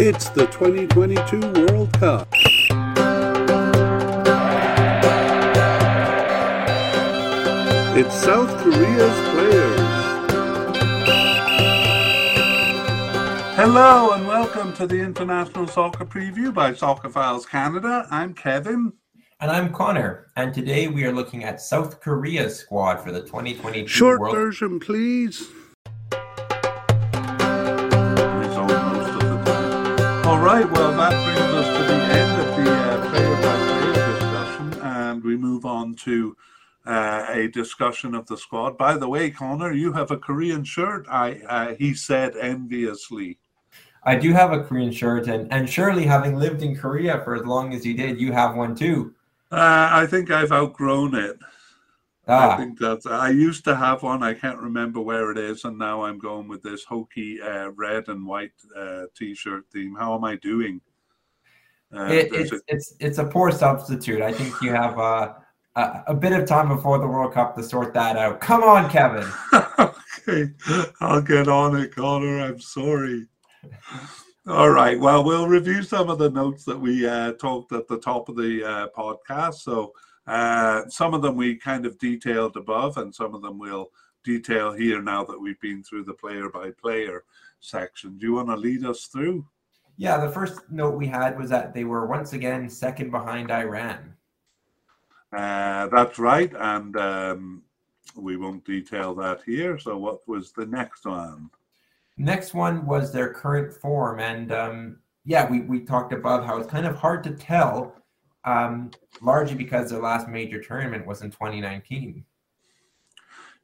It's the 2022 World Cup. It's South Korea's players. Hello and welcome to the International Soccer Preview by Soccer Files Canada. I'm Kevin. And I'm Connor, and today we are looking at South Korea's squad for the 2022 Short World version, please. Right, well, that brings us to the end of the uh, player by player discussion, and we move on to uh, a discussion of the squad. By the way, Connor, you have a Korean shirt. I uh, he said enviously. I do have a Korean shirt, and, and surely having lived in Korea for as long as you did, you have one too. Uh, I think I've outgrown it. I Ah, think that's. I used to have one. I can't remember where it is, and now I'm going with this hokey uh, red and white uh, T-shirt theme. How am I doing? Uh, it, it's, it's, it's a poor substitute. I think you have uh, a, a bit of time before the World Cup to sort that out. Come on, Kevin. okay, I'll get on it, Connor. I'm sorry. All right. Well, we'll review some of the notes that we uh, talked at the top of the uh, podcast. So uh, some of them we kind of detailed above, and some of them we'll detail here now that we've been through the player by player section. Do you want to lead us through? Yeah, the first note we had was that they were once again second behind Iran. Uh, that's right, and um, we won't detail that here. So, what was the next one? Next one was their current form, and um, yeah, we, we talked above how it's kind of hard to tell, um, largely because their last major tournament was in 2019.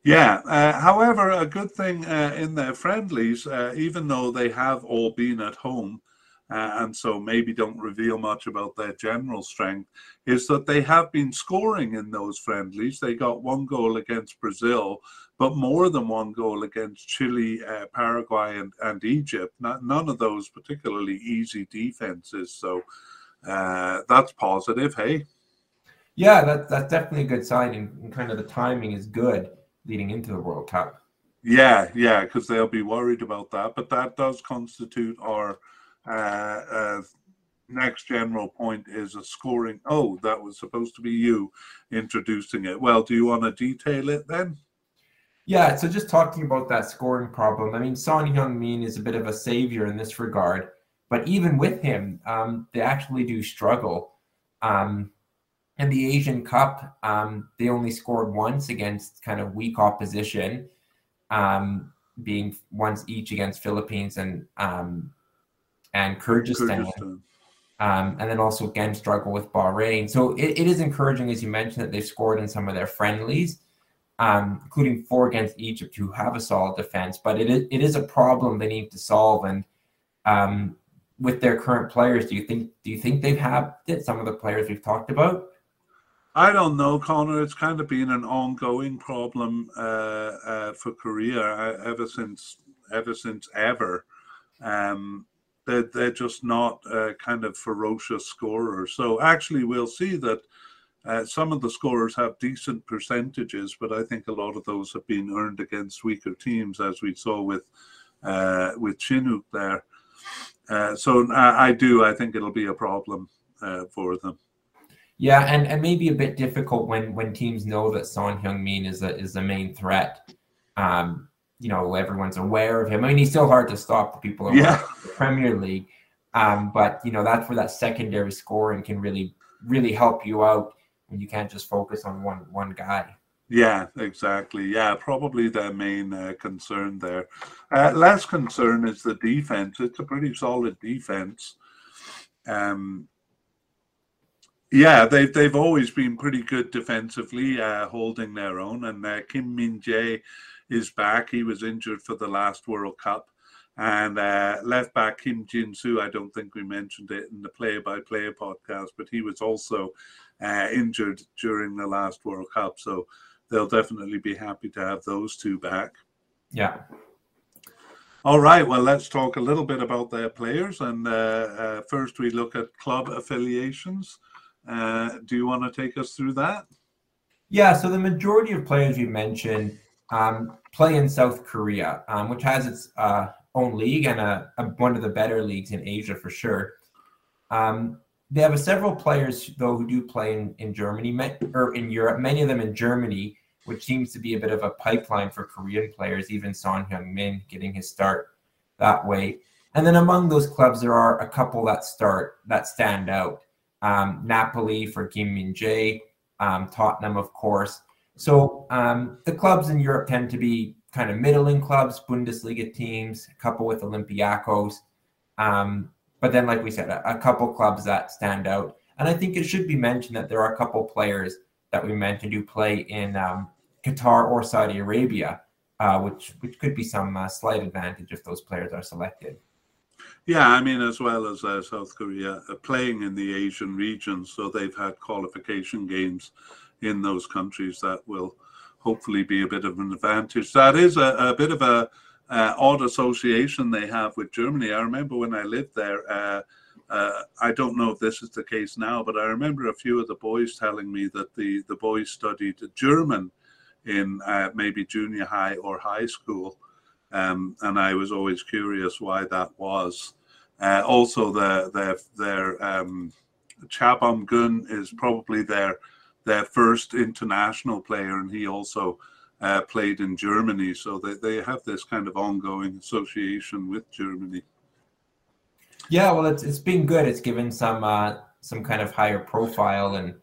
Yeah. Uh, however, a good thing uh, in their friendlies, uh, even though they have all been at home, uh, and so maybe don't reveal much about their general strength, is that they have been scoring in those friendlies. They got one goal against Brazil, but more than one goal against Chile, uh, Paraguay, and, and Egypt. Not, none of those particularly easy defenses. So uh, that's positive. Hey. Yeah, that, that's definitely a good sign, and, kind of the timing is good leading into the World Cup. Yeah, yeah, because they'll be worried about that. But that does constitute our uh, uh, next general point is a scoring. Oh, that was supposed to be you introducing it. Well, do you want to detail it then? Yeah, so just talking about that scoring problem, I mean, Son Heung-min is a bit of a savior in this regard, but even with him, um, they actually do struggle. Um, in the Asian Cup, um, they only scored once against kind of weak opposition, um, being once each against Philippines and um, and Kyrgyzstan. Kyrgyzstan. Um, and then also again struggle with Bahrain. So it, it is encouraging, as you mentioned, that they've scored in some of their friendlies, um, including four against Egypt, who have a solid defense. But it is it is a problem they need to solve. And um, with their current players, do you think do you think they've had it? Some of the players we've talked about. I don't know, Connor. It's kind of been an ongoing problem uh, uh, for Korea uh, ever since ever since ever. Um, they're, they're just not uh, kind of ferocious scorers. So actually, we'll see that uh, some of the scorers have decent percentages, but I think a lot of those have been earned against weaker teams, as we saw with uh, with Chinook there. Uh, so I, I do. I think it'll be a problem uh, for them. Yeah, and, and maybe a bit difficult when when teams know that Son Heung-min is a is the main threat. Um, you know, everyone's aware of him. I mean, he's still hard to stop. The people Yeah. the Premier League, um, but you know that's where that secondary scoring can really really help you out when you can't just focus on one one guy. Yeah, exactly. Yeah, probably their main uh, concern there. Uh, less concern is the defense. It's a pretty solid defense. Um, yeah, they've they've always been pretty good defensively, uh, holding their own. And uh, Kim Min Jae is back. He was injured for the last World Cup. And uh, left back Kim Jin Soo, I don't think we mentioned it in the play by play podcast, but he was also uh, injured during the last World Cup. So they'll definitely be happy to have those two back. Yeah. All right, well, let's talk a little bit about their players. And uh, uh, first, we look at club affiliations. Uh, do you want to take us through that? Yeah, so the majority of players you mentioned um, play in South Korea, um, which has its uh, own league and a, a, one of the better leagues in Asia for sure. Um, they have several players though who do play in, in Germany or in Europe. Many of them in Germany, which seems to be a bit of a pipeline for Korean players. Even Son Heung-min getting his start that way. And then among those clubs, there are a couple that start that stand out. Um, Napoli for Kim Min Jae, um, Tottenham, of course. So um, the clubs in Europe tend to be kind of middling clubs, Bundesliga teams, a couple with Olympiacos. Um, but then, like we said, a, a, couple clubs that stand out. And I think it should be mentioned that there are a couple players that we mentioned who play in um, Qatar or Saudi Arabia, uh, which which could be some uh, slight advantage if those players are selected. Yeah, I mean, as well as uh, South Korea uh, playing in the Asian region, so they've had qualification games in those countries that will hopefully be a bit of an advantage. That is a, a bit of a uh, odd association they have with Germany. I remember when I lived there. Uh, uh, I don't know if this is the case now, but I remember a few of the boys telling me that the the boys studied German in uh, maybe junior high or high school, um, and I was always curious why that was. Uh, also, the, the, their um, Bum-gun is probably their their first international player, and he also uh, played in Germany. So they, they have this kind of ongoing association with Germany. Yeah, well, it's it's been good. It's given some uh, some kind of higher profile and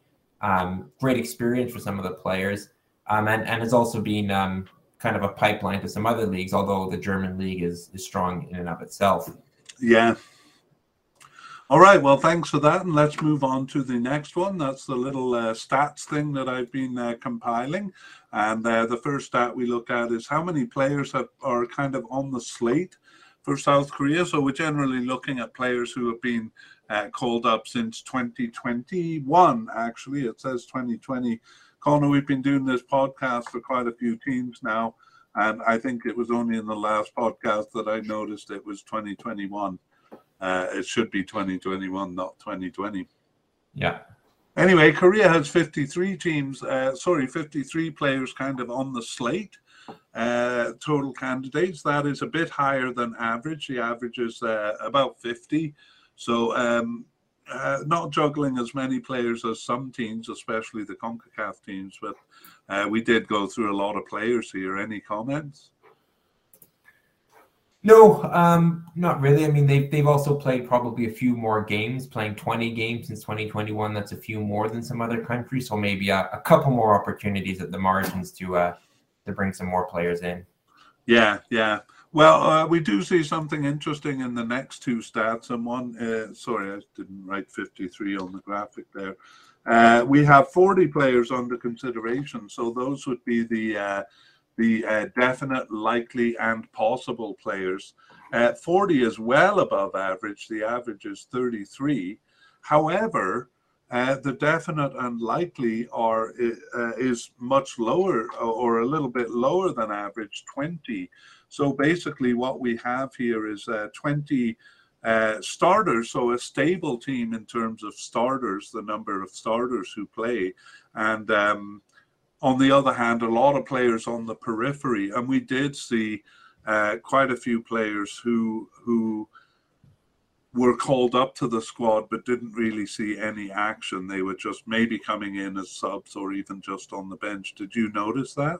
um, great experience for some of the players, um, and and it's also been um, kind of a pipeline to some other leagues. Although the German league is is strong in and of itself. Yeah. All right. Well, thanks for that, and let's move on to the next one. That's the little uh, stats thing that I've been uh, compiling, and uh, the first stat we look at is how many players have, are kind of on the slate for South Korea. So we're generally looking at players who have been uh, called up since 2021. Actually, it says 2020. Connor, we've been doing this podcast for quite a few teams now, and I think it was only in the last podcast that I noticed it was 2021. Uh, it should be 2021, not 2020. Yeah. Anyway, Korea has 53 teams, uh, sorry, 53 players kind of on the slate. Uh, total candidates. That is a bit higher than average. The average is uh, about 50. So, um, uh, not juggling as many players as some teams, especially the CONCACAF teams, but uh, we did go through a lot of players here. Any comments? No, um, not really. I mean, they've they've also played probably a few more games, playing 20 games since 2021. That's a few more than some other countries. So maybe a, a couple more opportunities at the margins to uh, to bring some more players in. Yeah, yeah. Well, uh, we do see something interesting in the next two stats, and one. Uh, sorry, I didn't write 53 on the graphic there. Uh, we have 40 players under consideration, so those would be the uh, the uh, definite, likely, and possible players. Uh, 40 is well above average. The average is 33. However, uh, the definite and likely are uh, is much lower or a little bit lower than average 20 so basically what we have here is uh, 20 uh, starters so a stable team in terms of starters the number of starters who play and um, on the other hand a lot of players on the periphery and we did see uh, quite a few players who who were called up to the squad but didn't really see any action. They were just maybe coming in as subs or even just on the bench. Did you notice that?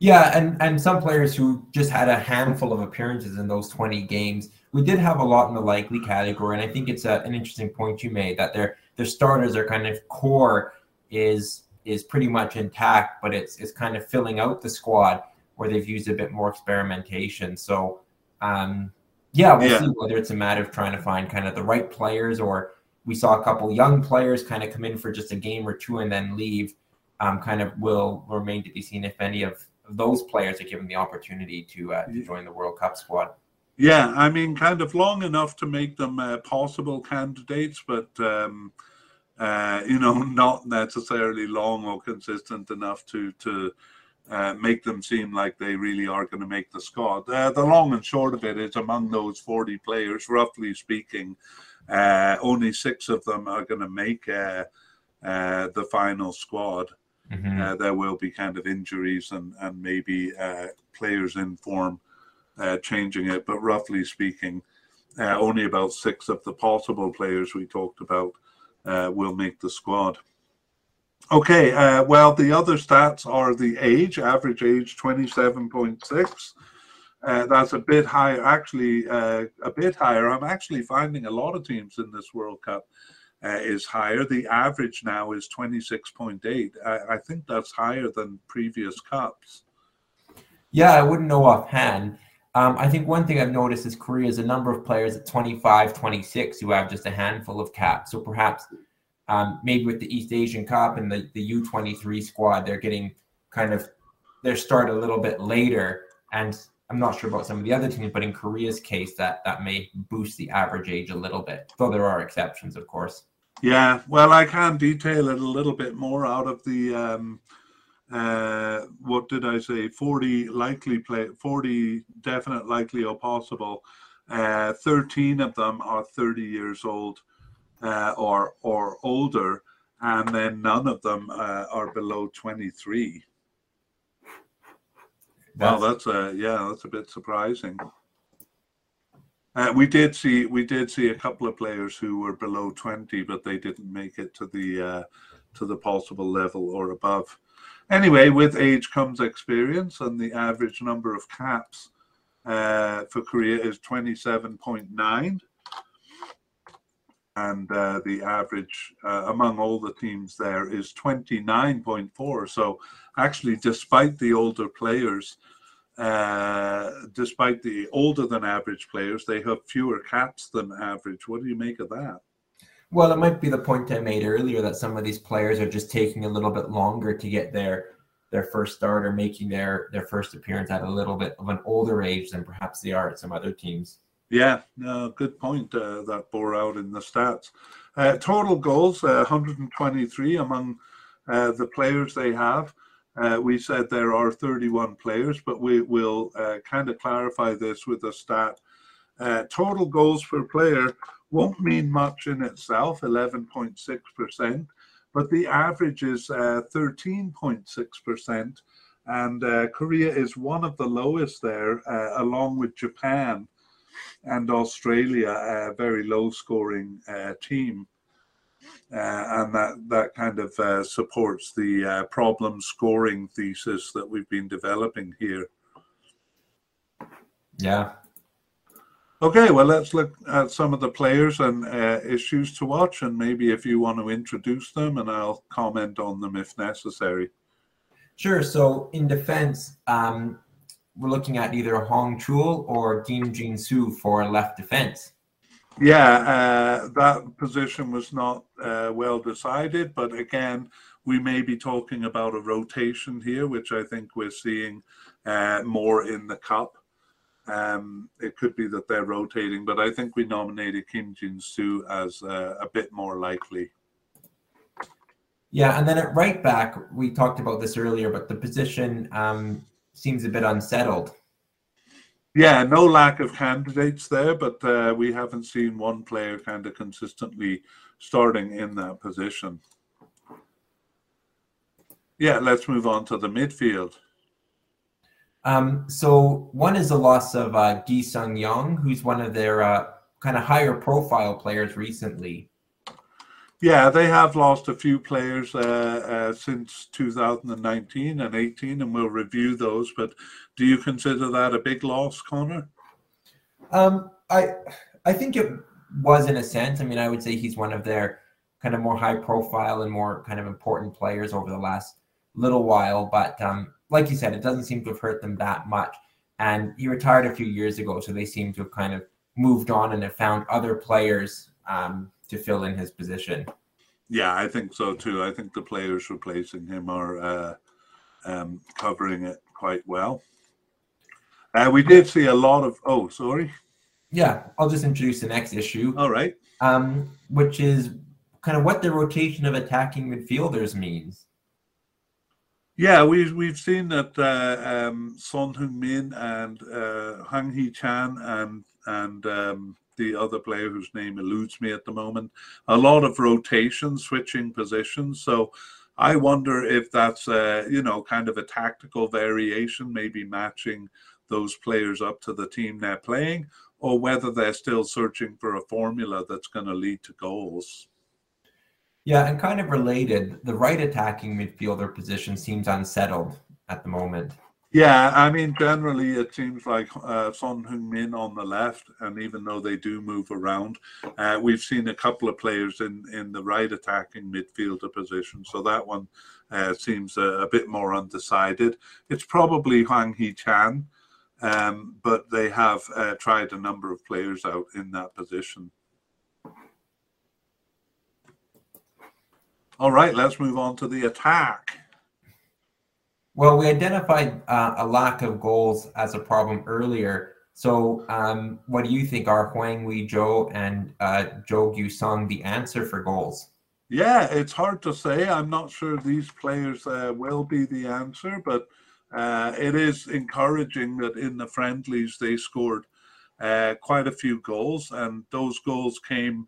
Yeah, and and some players who just had a handful of appearances in those 20 games. We did have a lot in the likely category, and I think it's a, an interesting point you made that their their starters are kind of core is is pretty much intact, but it's it's kind of filling out the squad where they've used a bit more experimentation. So um, yeah, we'll yeah. see whether it's a matter of trying to find kind of the right players, or we saw a couple young players kind of come in for just a game or two and then leave. Um, kind of will remain to be seen if any of those players are given the opportunity to, uh, to join the World Cup squad. Yeah, I mean, kind of long enough to make them uh, possible candidates, but um, uh, you know, not necessarily long or consistent enough to to uh, make them seem like they really are going to make the squad. Uh, the long and short of it is, among those 40 players, roughly speaking, uh, only six of them are going to make uh, uh, the final squad. Mm-hmm. there will be kind of injuries and, and maybe players in form uh, changing it, but roughly speaking, uh, only about six of the possible players we talked about uh, will make the squad. Okay, uh, well, the other stats are the age, average age 27.6. Uh, that's a bit higher, actually, uh, a bit higher. I'm actually finding a lot of teams in this World Cup uh, is higher. The average now is 26.8. I, I, think that's higher than previous cups. Yeah, I wouldn't know offhand. Um, I think one thing I've noticed is Korea is a number of players at 25, 26 who have just a handful of caps. So perhaps um, maybe with the East Asian Cup and the, the U23 squad, they're getting kind of their start a little bit later. And I'm not sure about some of the other teams, but in Korea's case, that that may boost the average age a little bit, though there are exceptions, of course. Yeah, well, I can detail it a little bit more out of the um, uh, what did I say? Forty likely play, forty definite likely or possible. Uh, Thirteen of them are thirty years old uh, or or older, and then none of them uh, are below twenty three. Well, that's a yeah, that's a bit surprising. Uh, we did see we did see a couple of players who were below twenty, but they didn't make it to the uh, to the possible level or above. Anyway, with age comes experience, and the average number of caps uh, for Korea is twenty seven point nine, and uh, the average uh, among all the teams there is twenty nine point four. So, actually, despite the older players uh, despite the older than average players, they have fewer caps than average. What do you make of that? Well, it might be the point I made earlier that some of these players are just taking a little bit longer to get their their first start or making their their first appearance at a little bit of an older age than perhaps they are at some other teams. Yeah, no, good point uh, that bore out in the stats. Uh, total goals, uh, 123 among uh, the players they have. Uh, we said there are 31 players, but we will uh, kind of clarify this with a stat. Total goals per player won't mean much in itself, 11.6%, but the average is 13.6%. Uh, and uh, Korea is one of the lowest there, uh, along with Japan and Australia, a very low scoring team. Uh, and that that kind of uh, supports the uh, problem scoring thesis that we've been developing here. Yeah. Okay, well, let's look at some of the players and uh, issues to watch, and maybe if you want to introduce them, and I'll comment on them if necessary. Sure. So in defense, um, we're looking at either Hong Chul or Kim Jin Soo for left defense. Yeah, uh, that position was not uh, well decided, but again, we may be talking about a rotation here, which I think we're seeing uh, more in the cup. Um, it could be that they're rotating, but I think we nominated Kim Jin Soo as uh, a bit more likely. Yeah, and then at right back, we talked about this earlier, but the position um, seems a bit unsettled. Yeah, no lack of candidates there, but uh, we haven't seen one player kind of consistently starting in that position. Yeah, let's move on to the midfield. Um, so one is the loss of uh, Gi Sung Young, who's one of their uh, kind of higher profile players recently. Yeah, they have lost a few players uh, uh, since 2019 and 18, and we'll review those. But do you consider that a big loss, Connor? Um, I I think it was in a sense. I mean, I would say he's one of their kind of more high profile and more kind of important players over the last little while. But um, like you said, it doesn't seem to have hurt them that much. And he retired a few years ago, so they seem to have kind of moved on and have found other players um, to fill in his position. Yeah, I think so too. I think the players replacing him are uh, um, covering it quite well. Uh, we did see a lot of. Oh, sorry. Yeah, I'll just introduce the next issue. All right. Um, which is kind of what the rotation of attacking midfielders means. Yeah, we've we've seen that uh, um, Son Heung-min and uh, Hwang Hee-chan and and um, the other player whose name eludes me at the moment. A lot of rotation, switching positions. So I wonder if that's a, you know kind of a tactical variation, maybe matching those players up to the team they're playing, or whether they're still searching for a formula that's going to lead to goals. Yeah, and kind of related, the right attacking midfielder position seems unsettled at the moment. Yeah, I mean, generally it seems like uh, Son Heung-min on the left, and even though they do move around, uh, we've seen a couple of players in, in the right attacking midfielder position. So that one uh, seems a, a, bit more undecided. It's probably Hwang Hee-chan, um, but they have uh, tried a number of players out in that position. All right, let's move on to the attack. Well, we identified uh, a lack of goals as a problem earlier. So, um, what do you think are Hwang Ui-jo and uh, Jo Gyu-sung the answer for goals? Yeah, it's hard to say. I'm not sure these players uh, will be the answer, but uh, it is encouraging that in the friendlies they scored uh, quite a few goals, and those goals came.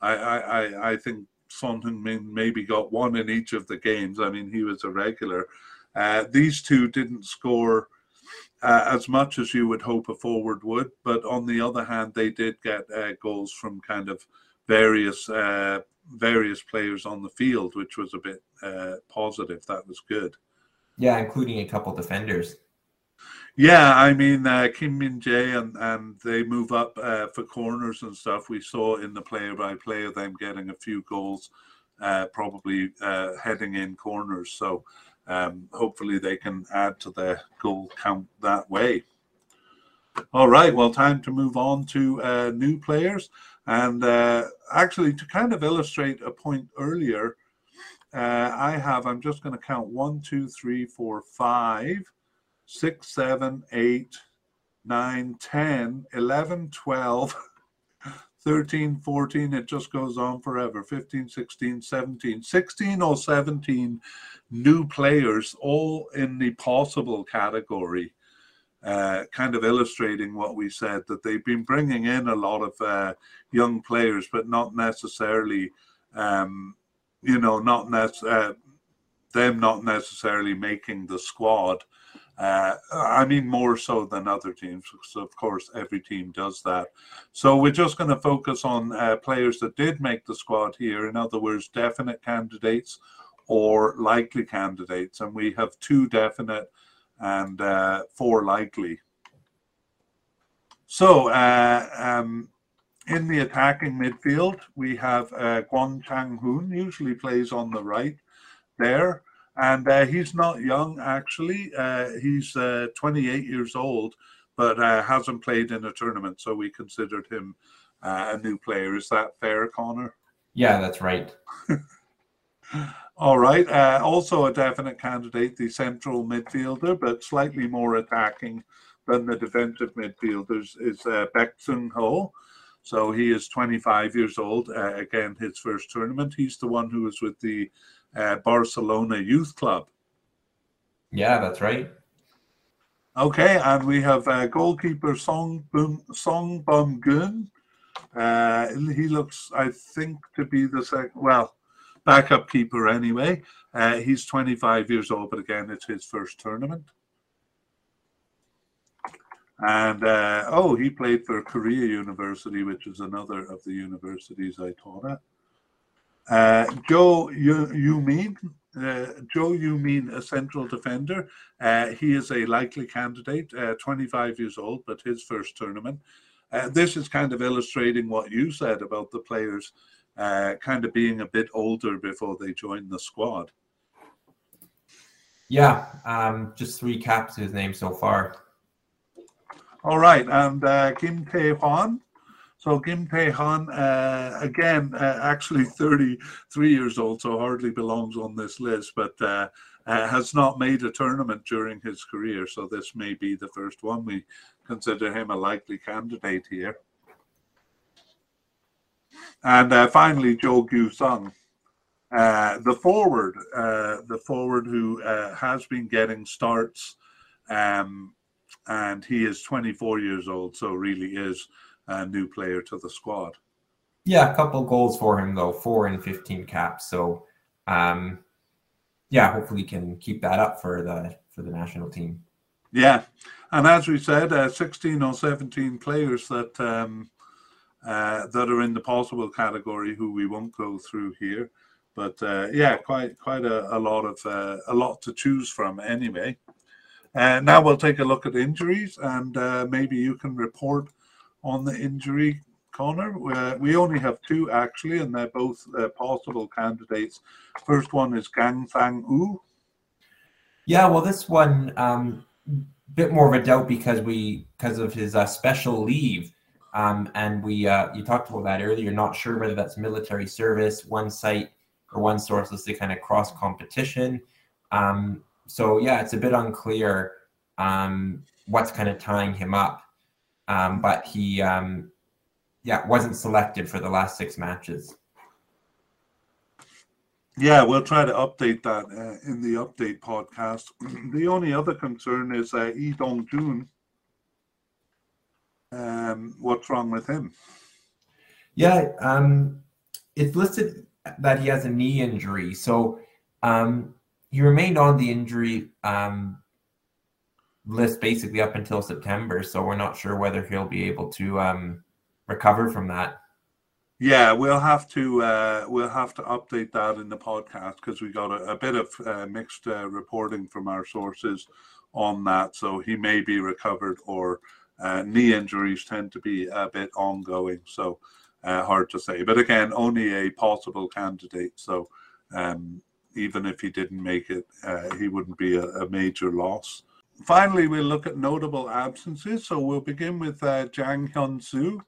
I I, I think Son Heung-min maybe got one in each of the games. I mean, he was a regular uh, these two didn't score uh, as much as you would hope a forward would, but on the other hand, they did get uh, goals from kind of various uh, various players on the field, which was a bit uh, positive. That was good. Yeah, including a couple defenders. Yeah, I mean uh, Kim Min Jae and and they move up uh, for corners and stuff. We saw in the player by player them getting a few goals, uh, probably uh, heading in corners. So um, hopefully they can add to their goal count that way. All right, well, time to move on to uh, new players. And uh, actually, to kind of illustrate a point earlier, I have, I'm just going to count one, two, three, four, five, six, seven, eight, nine, 10, 11, 12. 13, 14, it just goes on forever. 15, 16, 17, 16 or 17 new players, all in the possible category, uh, kind of illustrating what we said that they've been bringing in a lot of uh, young players, but not necessarily, um, you know, not nec- uh, them not necessarily making the squad. Uh, I mean, more so than other teams, because of course every team does that. So we're just going to focus on uh, players that did make the squad here. In other words, definite candidates or likely candidates, and we have two definite and uh, four likely. So uh, um, in the attacking midfield, we have uh, Kwon Chang Hoon, usually plays on the right there. And uh, he's not young, actually. Uh, he's uh, 28 years old, but uh, hasn't played in a tournament. So we considered him uh, a new player. Is that fair, Connor? Yeah, that's right. All right. Uh, also a definite candidate, the central midfielder, but slightly more attacking than the defensive midfielders, is uh, Baek Sung Ho. So he is 25 years old. again, his first tournament. He's the one who was with the uh, Barcelona Youth Club. Yeah, that's right. Okay, and we have uh, goalkeeper Song Song Bum Gun. Uh, he looks, I think, to be the second, well, backup keeper anyway. Uh, he's 25 years old, but again, it's his first tournament. And uh, oh, he played for Korea University, which is another of the universities I taught at. Uh, Joe, you, you mean uh, Joe, you mean a central defender. Uh, he is a likely candidate, uh, 25 years old, but his first tournament. Uh, this is kind of illustrating what you said about the players uh, kind of being a bit older before they join the squad. Yeah, um, just three caps his name so far. All right, and uh, Kim Tae Hwan, so Kim Tae Hwan, uh, again, uh, actually 33 years old, so hardly belongs on this list, but uh, uh, has not made a tournament during his career. So this may be the first one. We consider him a likely candidate here. And uh, finally, Jo Gyu Sung. Uh, the forward, the forward who has been getting starts, um, and he is 24 years old, so really is a new player to the squad. Yeah, a couple goals for him though, four and fifteen caps. So, um, yeah, hopefully he can keep that up for the for the national team. Yeah, and as we said, uh, 16 or 17 players that um, uh, that are in the possible category who we won't go through here. But uh, yeah, quite quite a, a lot of uh, a lot to choose from anyway. Uh, now we'll take a look at injuries, and uh, maybe you can report on the injury, Connor. we only have two actually, and they're both uh, possible candidates. First one is Gang Sang Woo. Yeah, well, this one um, bit more of a doubt because we because of his uh, special leave. Um, and we uh, you talked about that earlier. Not sure whether that's military service, one site or one source is the kind of cross competition. Um, so yeah, it's a bit unclear um, what's kind of tying him up. Um, but he, um, yeah, wasn't selected for the last six matches. Yeah, we'll try to update that uh, in the update podcast. the only other concern is uh, Lee Dong Jun. Um, what's wrong with him? Yeah, um, it's listed that he has a knee injury. So um, he remained on the injury um, list basically up until September. So we're not sure whether he'll be able to um, recover from that. Yeah, we'll have to uh, we'll have to update that in the podcast because we got a, a bit of uh, mixed uh, reporting from our sources on that. So he may be recovered, or uh, knee injuries tend to be a bit ongoing. So uh, hard to say. But again, only a possible candidate. So um, even if he didn't make it, uh, he wouldn't be a, a, major loss. Finally, we'll look at notable absences. So we'll begin with uh, Jang Hyun Soo.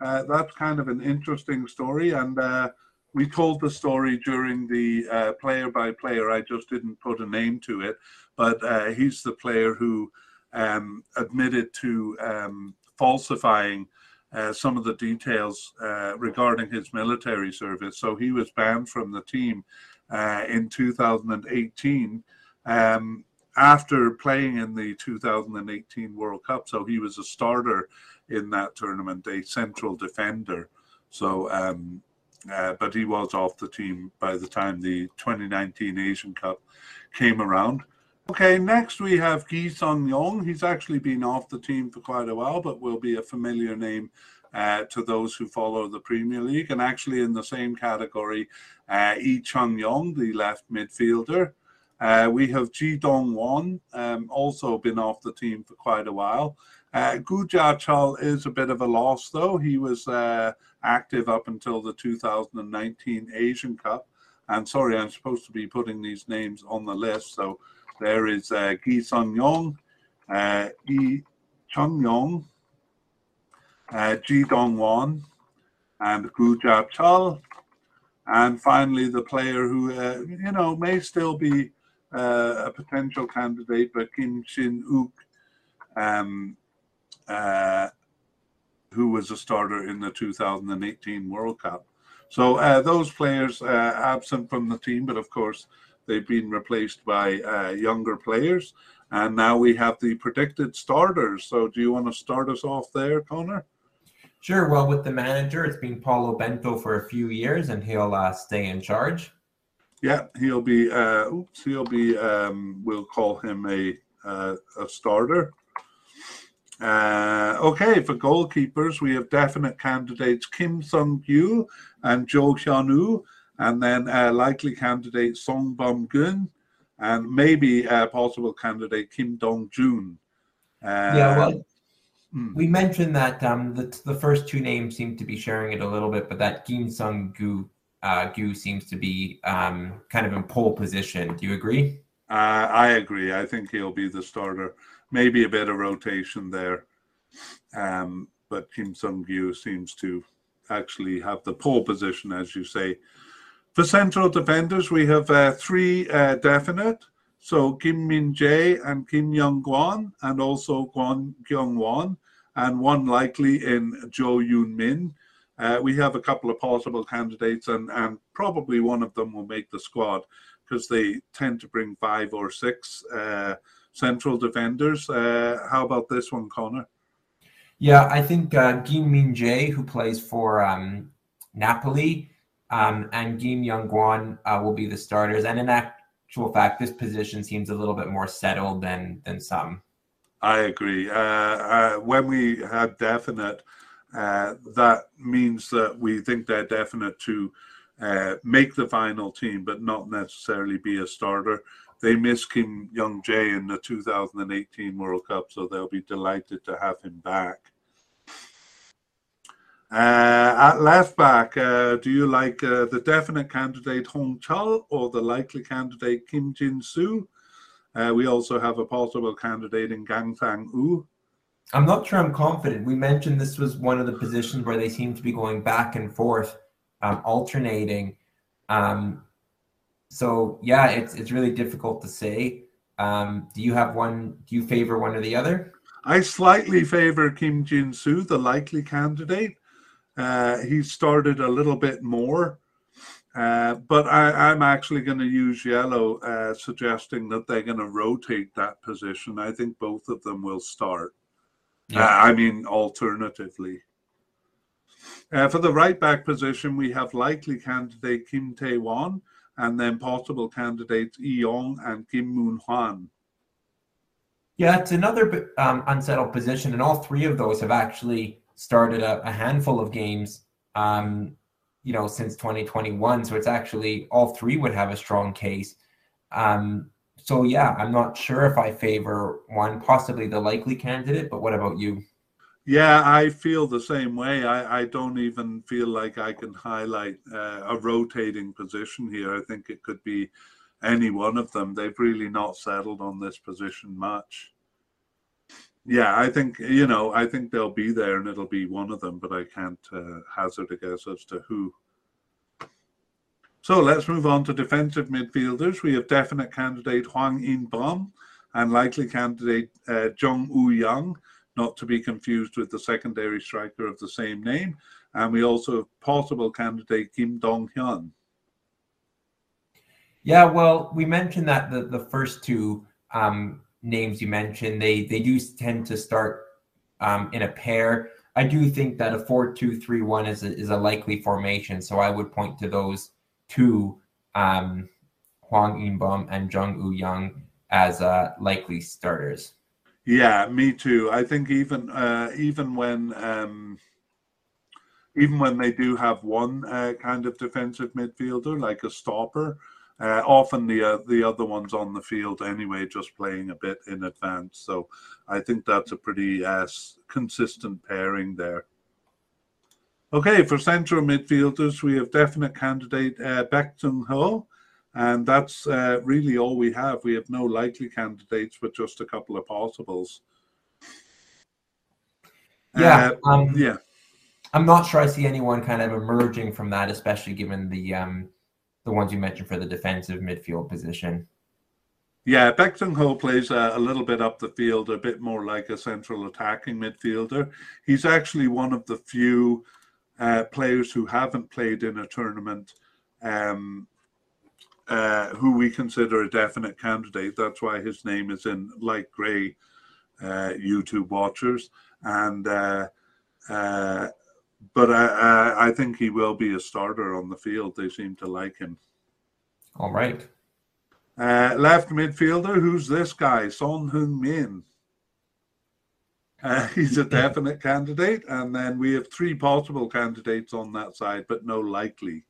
Uh, that's kind of an interesting story, and uh, we told the story during the player by player. I just didn't put a name to it, but uh, he's the player who um, admitted to um, falsifying uh, some of the details uh, regarding his military service. So he was banned from the team in 2018 um, after playing in the 2018 World Cup. So he was a starter in that tournament, a central defender. So, um, uh, but he was off the team by the time the 2019 Asian Cup came around. Okay, next we have Gi Sung Yong. He's actually been off the team for quite a while, but will be a familiar name uh, to those who follow the Premier League. And actually, in the same category, uh, Lee Chung Yong, the left midfielder. Uh, we have Ji Dong Won, um, also been off the team for quite a while. Uh, Gu Jia is a bit of a loss, though. He was uh, active up until the 2019 Asian Cup. And sorry, I'm supposed to be putting these names on the list. So there is uh, Gi Sung Yong, uh, Yi Chung Yong, uh, Ji Dong Won, and Gu Jia Chul. And finally, the player who, uh, you know, may still be a potential candidate, but Kim Shin Uk, um, uh, who was a starter in the 2018 World Cup. So uh, those players uh, absent from the team, but of course, They've been replaced by uh, younger players. And now we have the predicted starters. So do you want to start us off there, Connor? Sure. Well, with the manager, it's been Paulo Bento for a few years, and he'll uh, stay in charge. Yeah, he'll be. Uh, oops, he'll be. Um, we'll call him a uh, a starter. Uh, okay, for goalkeepers, we have definite candidates Kim Sung Gyu and Jo Hyun Woo and then uh, likely candidate Song Bum Gun, and maybe a possible candidate Kim Dong Jun. Uh, yeah, well, hmm. we mentioned that um, the the first two names seem to be sharing it a little bit, but that Kim Sung Gyu uh, Gu seems to be um, kind of in pole position. Do you agree? Uh, I agree. I think he'll be the starter. Maybe a bit of rotation there, um, but Kim Sung Gyu seems to actually have the pole position, as you say. For central defenders, we have uh, three uh, definite. So Kim Min Jae and Kim Young Gwon, and also Kwon Kyung Won, and one likely in Jo Yoon Min. Uh, we have a couple of possible candidates, and, and probably one of them will make the squad because they tend to bring five or six uh, central defenders. Uh, how about this one, Connor? Yeah, I think uh, Kim Min Jae, who plays for um, Napoli, um, and Kim Young Gwon uh, will be the starters. And in actual fact, this position seems a little bit more settled than than some. I agree. Uh, uh, when we had definite, uh, that means that we think they're definite to uh, make the final team, but not necessarily be a starter. They missed Kim Young Jae in the 2018 World Cup, so they'll be delighted to have him back. Uh, at left back, uh, do you like uh, the definite candidate Hong Chul or the likely candidate Kim Jin Soo? Uh, we also have a possible candidate in Gang Sang Woo. I'm not sure I'm confident. We mentioned this was one of the positions where they seem to be going back and forth, um, alternating. Um, so yeah, it's it's really difficult to say. Um, do you have one? Do you favor one or the other? I slightly favor Kim Jin Soo, the likely candidate. Uh, he started a little bit more, uh, but I, am actually going to use yellow, uh, suggesting that they're going to rotate that position. I think both of them will start. Yeah. Uh, I mean, alternatively. Uh, for the right back position, we have likely candidate Kim Tae Won and then possible candidates Lee Yong and Kim Moon Hwan. Yeah, it's another um, unsettled position, and all three of those have actually started a, a handful of games, um, you know, since 2021. So it's actually all three would have a strong case. Um, so yeah, I'm not sure if I favor one, possibly the likely candidate. But what about you? Yeah, I feel the same way. I, I don't even feel like I can highlight uh, a rotating position here. I think it could be any one of them. They've really not settled on this position much yeah, I think you know, I think they'll be there, and it'll be one of them, but I can't uh, hazard a guess as to who. So let's move on to defensive midfielders. We have definite candidate Hwang In Bum and likely candidate uh, Jung Woo Young, not to be confused with the secondary striker of the same name. And we also have possible candidate Kim Dong Hyun. Yeah, well, we mentioned that the, the first two um, names you mentioned, they they do tend to start um, in a pair. I do think that a four-two-three-one is a, is a likely formation, so I would point to those two, um, Hwang In-bum and Jung Woo Young as uh, likely starters. Yeah, me too. I think even uh, even when um, even when they do have one uh, kind of defensive midfielder, like a stopper, uh, often the uh, the other ones on the field anyway, just playing a bit in advance. So I think that's a pretty uh, consistent pairing there. Okay, for central midfielders, we have definite candidate uh, Jung Ho, and that's uh, really all we have. We have no likely candidates, but just a couple of possibles. Yeah, uh, um, yeah. I'm not sure I see anyone kind of emerging from that, especially given the um, the ones you mentioned for the defensive midfield position. Yeah, Jung Ho plays a, a, little bit up the field, a bit more like a central attacking midfielder. He's actually one of the few uh, players who haven't played in a tournament um, uh, who we consider a definite candidate. That's why his name is in light grey uh, YouTube watchers. And uh, uh, but I, I, I think he will be a starter on the field. They seem to like him. All right. Uh, left midfielder, who's this guy? Son Heung-min. Uh, he's a definite candidate, and then we have three possible candidates on that side, but no likely.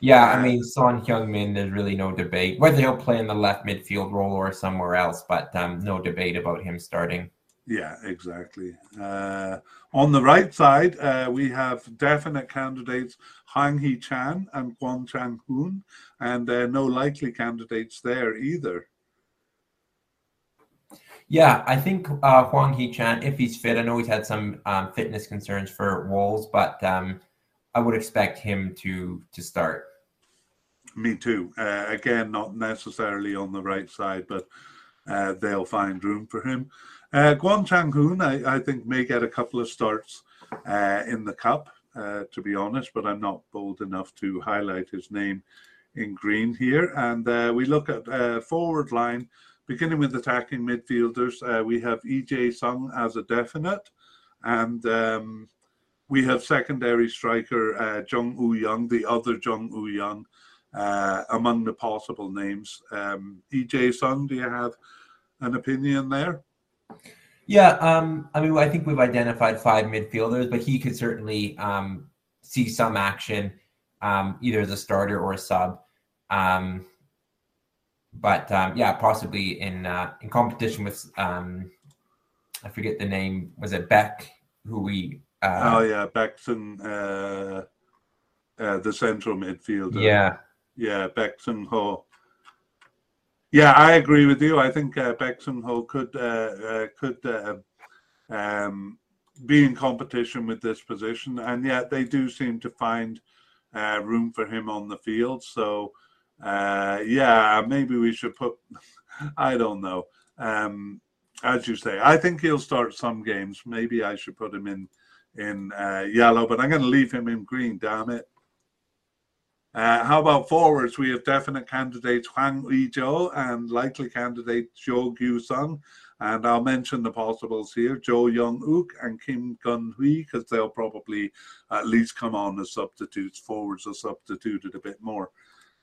Yeah, I uh, mean, Son Heung-min, there's really no debate whether he'll play in the left midfield role or somewhere else, but um, no debate about him starting. Yeah, exactly. Uh, on the right side, uh, we have definite candidates Hwang Hee Chan and Kwon Chang Hoon, and uh, no likely candidates there either. Yeah, I think uh, Hwang Hee Chan, if he's fit, I know he's had some um, fitness concerns for Wolves, but um, I would expect him to to start. Me too. Uh, again, not necessarily on the right side, but uh, they'll find room for him. Uh, Kwon Chang Hoon, I, I, think, may get a couple of starts uh, in the cup, uh, to be honest, but I'm not bold enough to highlight his name in green here. And uh, we look at forward line, beginning with attacking midfielders. Uh, we have Lee Jae Sung as a definite, and um, we have secondary striker uh, Jung Woo Young, the other Jung Woo Young, among the possible names. Um, Lee Jae Sung, do you have an opinion there? Yeah, um, I mean, I think we've identified five midfielders, but he could certainly um, see some action, um, either as a starter or a sub. Um, but um, yeah, possibly in uh, in competition with um, I forget the name. Was it Beck? Who we? Uh, oh yeah, Beckson, uh, uh, the central midfielder. Yeah, yeah, Beckson Ho. Yeah, I agree with you. I think uh, Beckson Ho could uh, uh, could uh, um, be in competition with this position, and yet they do seem to find uh, room for him on the field. So, uh, yeah, maybe we should put. I don't know. Um, as you say, I think he'll start some games. Maybe I should put him in in uh, yellow, but I'm going to leave him in green. Damn it. Uh, how about forwards? We have definite candidates Hwang Ui-jo and likely candidate Jo Gyu-sung. And I'll mention the possibles here Jo Young Uk and Kim Gun Hui, because they'll probably at least come on as substitutes. Forwards are substituted a bit more.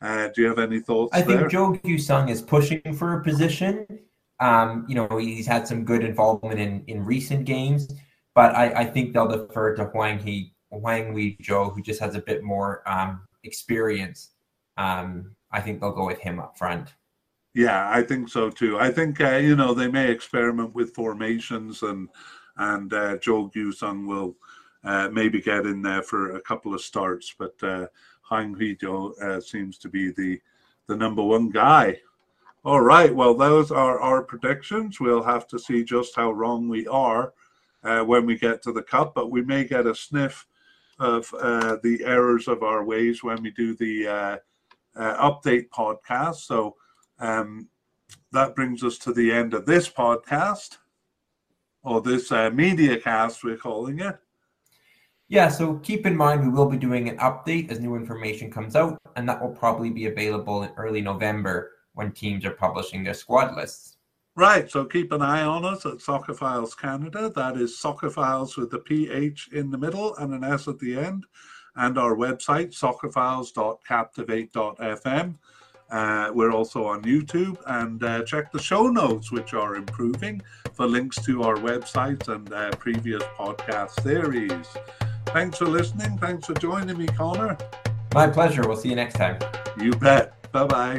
Uh, do you have any thoughts? I there? think Jo Gyu-sung is pushing for a position. Um, you know, he's had some good involvement in, in recent games, but I, I think they'll defer to Huang He Hwang Ui Jo, who just has a bit more um, experience. Um, I think they'll go with him up front. Yeah, I think so too. I think uh, you know they may experiment with formations, and and uh, Jo Gyu-sung will uh, maybe get in there for a couple of starts, but uh, Hwang uh, seems to be the the number one guy. All right, well those are our predictions. We'll have to see just how wrong we are uh, when we get to the cup, but we may get a sniff of uh, the errors of our ways when we do the uh, uh, update podcast. So um, that brings us to the end of this podcast, or this uh, media cast, we're calling it. Yeah, so keep in mind we will be doing an update as new information comes out, and that will probably be available in early November when teams are publishing their squad lists. Right, so keep an eye on us at Soccerphiles Canada. That is Soccerphiles with the PH in the middle and an S at the end. And our website, soccerphiles.captivate.fm. Uh, we're also on YouTube and uh, check the show notes, which are improving, for links to our websites and uh, previous podcast series. Thanks for listening. Thanks for joining me, Connor. My pleasure. We'll see you next time. You bet. Bye bye.